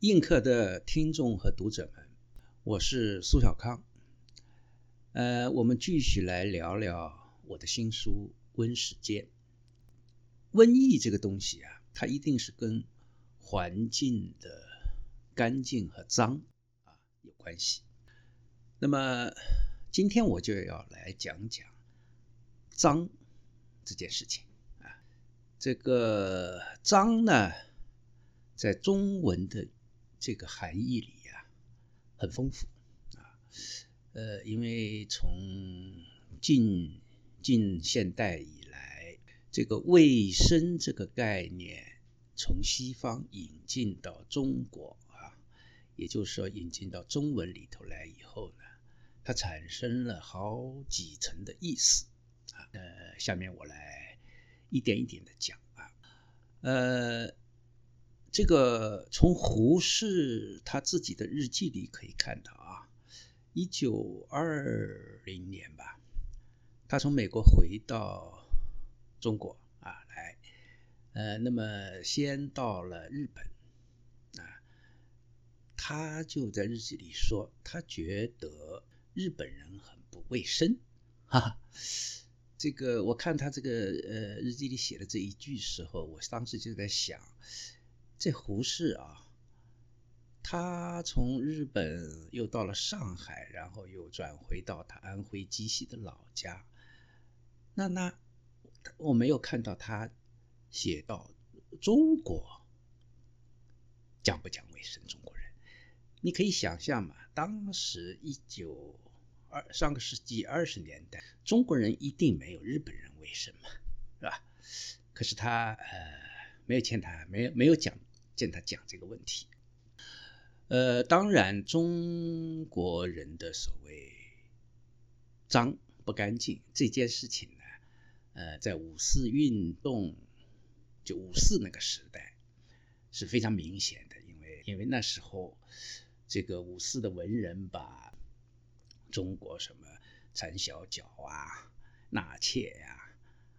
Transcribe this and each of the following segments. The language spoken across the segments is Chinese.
映客的听众和读者们，我是苏小康。呃，我们继续来聊聊我的新书《瘟世间》。瘟疫这个东西啊，它一定是跟环境的干净和脏啊有关系。那么今天我就要来讲讲脏这件事情啊。这个脏呢，在中文的这个含义里呀，很丰富啊，呃，因为从近近现代以来，这个卫生这个概念从西方引进到中国啊，也就是说引进到中文里头来以后呢，它产生了好几层的意思啊。呃，下面我来一点一点的讲啊，呃。这个从胡适他自己的日记里可以看到啊，一九二零年吧，他从美国回到中国啊来，呃，那么先到了日本啊，他就在日记里说，他觉得日本人很不卫生，哈哈，这个我看他这个呃日记里写的这一句时候，我当时就在想。这胡适啊，他从日本又到了上海，然后又转回到他安徽鸡西的老家。那那我没有看到他写到中国讲不讲卫生？中国人，你可以想象嘛，当时一九二上个世纪二十年代，中国人一定没有日本人卫生嘛，是吧？可是他呃没有欠他，没有没有讲。见他讲这个问题，呃，当然中国人的所谓脏不干净这件事情呢，呃，在五四运动就五四那个时代是非常明显的，因为因为那时候这个五四的文人把中国什么缠小脚啊、纳妾呀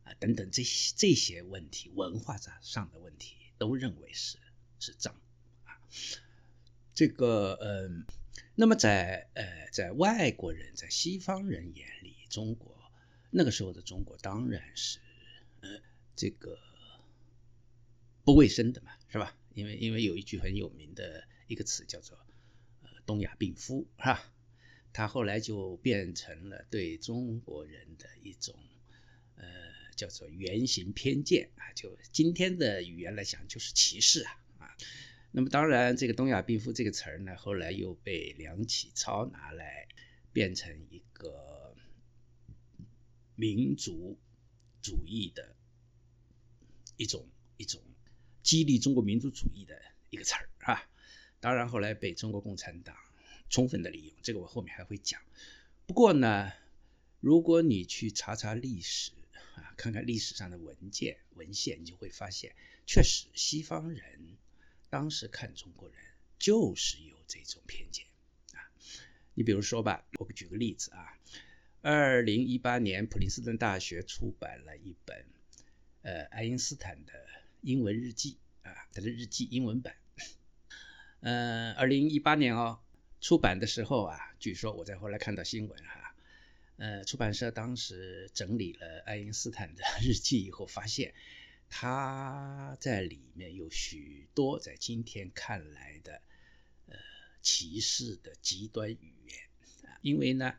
啊等等这些这些问题文化上上的问题都认为是。是脏啊，这个嗯，那么在呃在外国人在西方人眼里，中国那个时候的中国当然是呃这个不卫生的嘛，是吧？因为因为有一句很有名的一个词叫做呃东亚病夫，是吧？他后来就变成了对中国人的一种呃叫做原型偏见啊，就今天的语言来讲就是歧视啊。那么当然，这个“东亚病夫”这个词儿呢，后来又被梁启超拿来变成一个民族主义的一种一种激励中国民族主义的一个词儿啊。当然后来被中国共产党充分的利用，这个我后面还会讲。不过呢，如果你去查查历史啊，看看历史上的文件文献，你就会发现，确实西方人。当时看中国人就是有这种偏见啊！你比如说吧，我举个例子啊，二零一八年普林斯顿大学出版了一本呃爱因斯坦的英文日记啊，他的日记英文版。嗯，二零一八年哦，出版的时候啊，据说我在后来看到新闻哈，呃，出版社当时整理了爱因斯坦的 日记以后，发现。他在里面有许多在今天看来的呃歧视的极端语言啊，因为呢，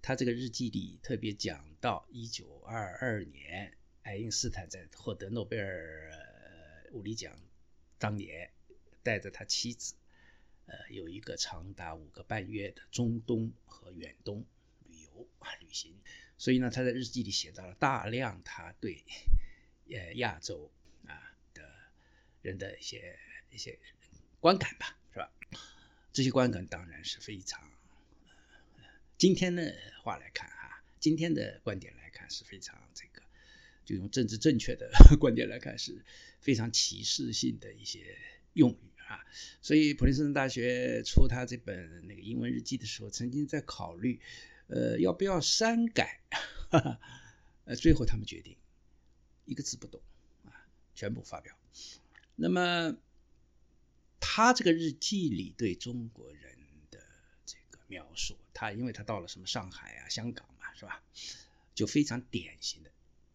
他这个日记里特别讲到一九二二年爱因斯坦在获得诺贝尔物理奖当年，带着他妻子呃有一个长达五个半月的中东和远东旅游啊旅行，所以呢，他在日记里写到了大量他对。呃，亚洲啊的人的一些一些观感吧，是吧？这些观感当然是非常，今天的话来看哈，今天的观点来看是非常这个，就用政治正确的观点来看是非常歧视性的一些用语啊。所以普林斯顿大学出他这本那个英文日记的时候，曾经在考虑，呃，要不要删改，呃，最后他们决定。一个字不懂啊，全部发表。那么他这个日记里对中国人的这个描述，他因为他到了什么上海啊、香港嘛，是吧？就非常典型的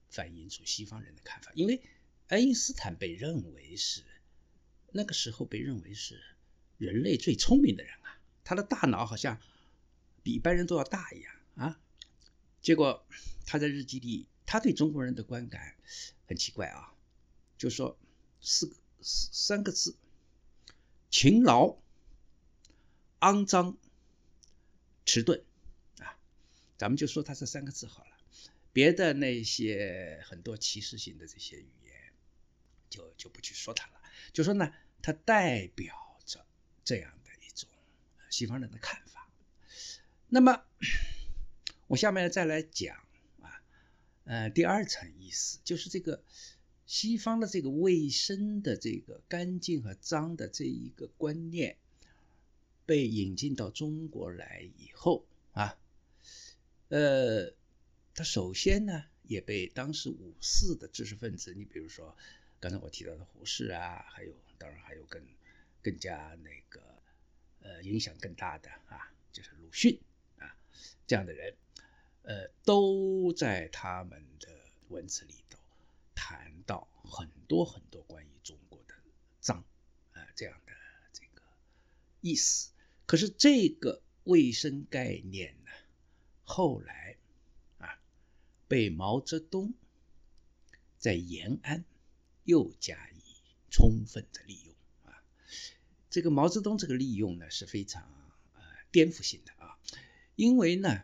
反映出西方人的看法。因为爱因斯坦被认为是那个时候被认为是人类最聪明的人啊，他的大脑好像比一般人都要大一样啊。结果他在日记里，他对中国人的观感很奇怪啊，就说四个三个字。勤劳、肮脏、迟钝，啊，咱们就说他这三个字好了。别的那些很多歧视性的这些语言，就就不去说它了。就说呢，它代表着这样的一种西方人的看法。那么，我下面再来讲，呃，第二层意思就是这个。西方的这个卫生的这个干净和脏的这一个观念被引进到中国来以后啊，呃，它首先呢也被当时五四的知识分子，你比如说刚才我提到的胡适啊，还有当然还有更更加那个呃影响更大的啊，就是鲁迅啊这样的人，呃，都在他们的文字里头。谈到很多很多关于中国的脏啊这样的这个意思，可是这个卫生概念呢，后来啊被毛泽东在延安又加以充分的利用啊。这个毛泽东这个利用呢是非常呃颠覆性的啊，因为呢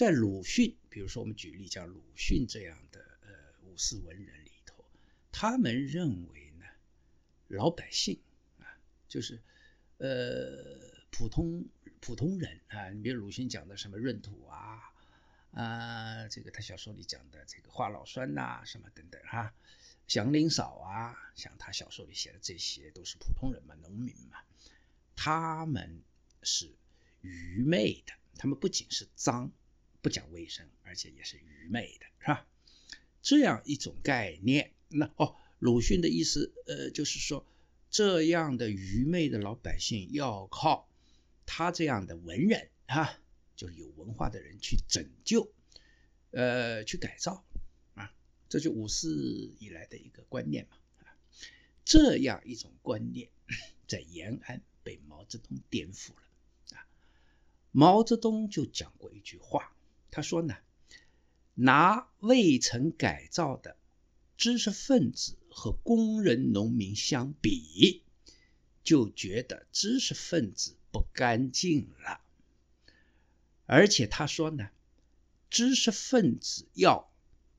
在鲁迅，比如说我们举例讲鲁迅这样的呃。五四文人里头，他们认为呢，老百姓啊，就是呃普通普通人啊，你比如鲁迅讲的什么闰土啊啊，这个他小说里讲的这个华老栓呐，什么等等哈，祥林嫂啊，像他小说里写的这些都是普通人嘛，农民嘛，他们是愚昧的，他们不仅是脏，不讲卫生，而且也是愚昧的，是吧？这样一种概念，那哦，鲁迅的意思，呃，就是说，这样的愚昧的老百姓要靠他这样的文人啊，就是有文化的人去拯救，呃，去改造啊，这就五四以来的一个观念嘛，啊，这样一种观念在延安被毛泽东颠覆了啊，毛泽东就讲过一句话，他说呢。拿未曾改造的知识分子和工人、农民相比，就觉得知识分子不干净了。而且他说呢，知识分子要，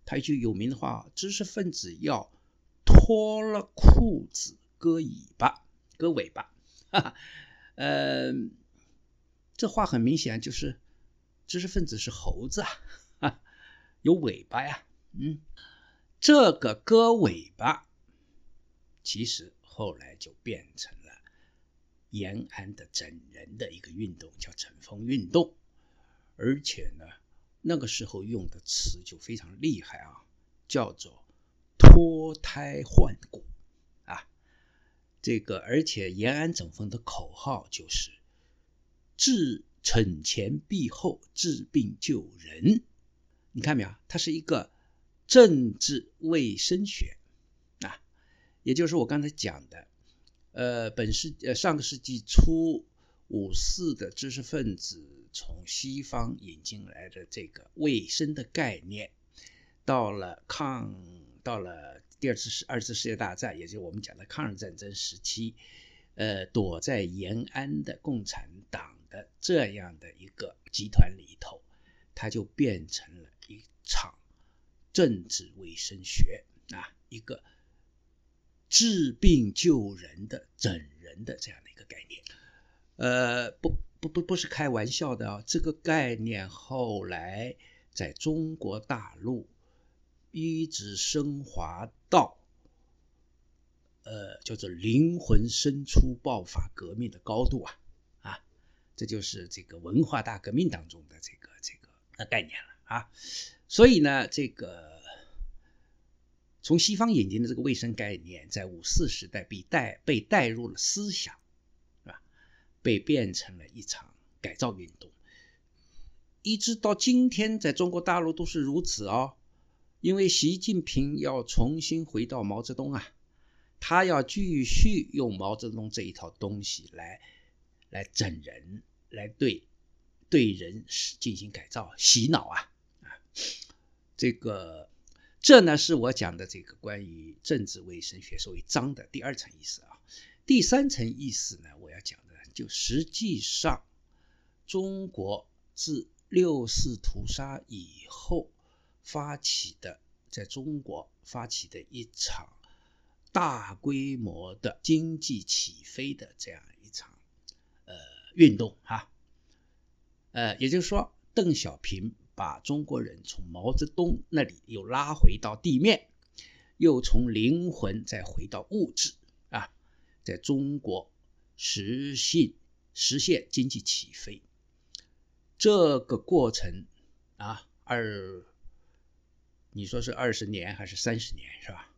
他一句有名的话，知识分子要脱了裤子割尾巴，割尾巴。哈哈，呃，这话很明显就是知识分子是猴子啊。有尾巴呀，嗯，这个割尾巴，其实后来就变成了延安的整人的一个运动，叫整风运动。而且呢，那个时候用的词就非常厉害啊，叫做脱胎换骨啊。这个，而且延安整风的口号就是治惩前毖后，治病救人。你看没有？它是一个政治卫生学啊，也就是我刚才讲的，呃，本世呃上个世纪初五四的知识分子从西方引进来的这个卫生的概念，到了抗到了第二次世二次世界大战，也就是我们讲的抗日战争时期，呃，躲在延安的共产党的这样的一个集团里头，它就变成了。一场政治卫生学啊，一个治病救人的整人的这样的一个概念，呃，不不不不是开玩笑的啊，这个概念后来在中国大陆一直升华到，呃，叫做灵魂深处爆发革命的高度啊，这就是这个文化大革命当中的这个这个概念了。啊，所以呢，这个从西方引进的这个卫生概念，在五四时代被带被带入了思想是吧被变成了一场改造运动，一直到今天，在中国大陆都是如此哦。因为习近平要重新回到毛泽东啊，他要继续用毛泽东这一套东西来来整人，来对对人进行改造、洗脑啊啊！这个这呢是我讲的这个关于政治卫生学所谓脏的第二层意思啊。第三层意思呢，我要讲的就实际上中国自六四屠杀以后。发起的，在中国发起的一场大规模的经济起飞的这样运动哈，呃，也就是说，邓小平把中国人从毛泽东那里又拉回到地面，又从灵魂再回到物质啊，在中国实现实现经济起飞这个过程啊，二。你说是二十年还是三十年，是吧？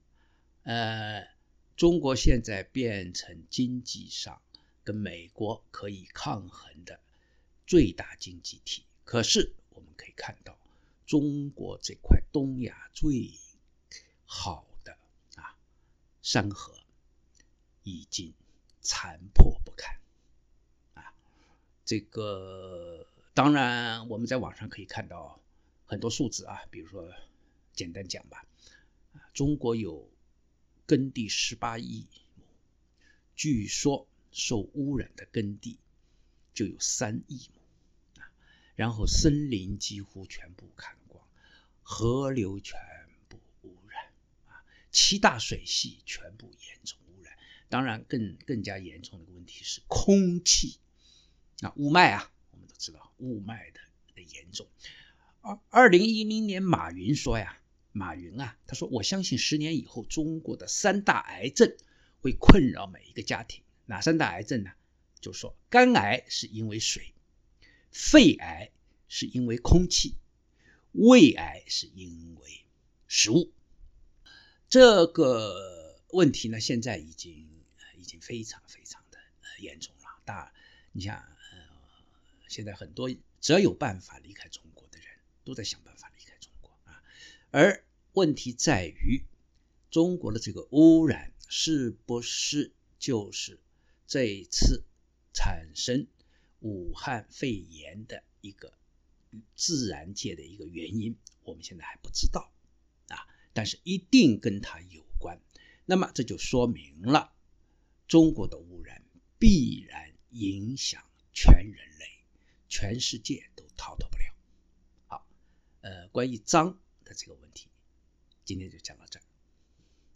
呃，中国现在变成经济上跟美国可以抗衡的最大经济体，可是我们可以看到，中国这块东亚最好的啊山河已经残破不堪啊。这个当然，我们在网上可以看到很多数字啊，比如说。简单讲吧，中国有耕地十八亿亩，据说受污染的耕地就有三亿亩啊，然后森林几乎全部砍光，河流全部污染啊，七大水系全部严重污染。当然，更更加严重的一个问题是空气啊，雾霾啊，我们都知道雾霾的的严重。二二零一零年，马云说呀。马云啊，他说：“我相信十年以后，中国的三大癌症会困扰每一个家庭。哪三大癌症呢？就说肝癌是因为水，肺癌是因为空气，胃癌是因为食物。这个问题呢，现在已经已经非常非常的严重了。大，你像呃，现在很多只要有办法离开中国的人，都在想办法离开中国啊。”而问题在于，中国的这个污染是不是就是这一次产生武汉肺炎的一个自然界的一个原因？我们现在还不知道啊，但是一定跟它有关。那么这就说明了，中国的污染必然影响全人类，全世界都逃脱不了。好，呃，关于脏。的这个问题，今天就讲到这儿。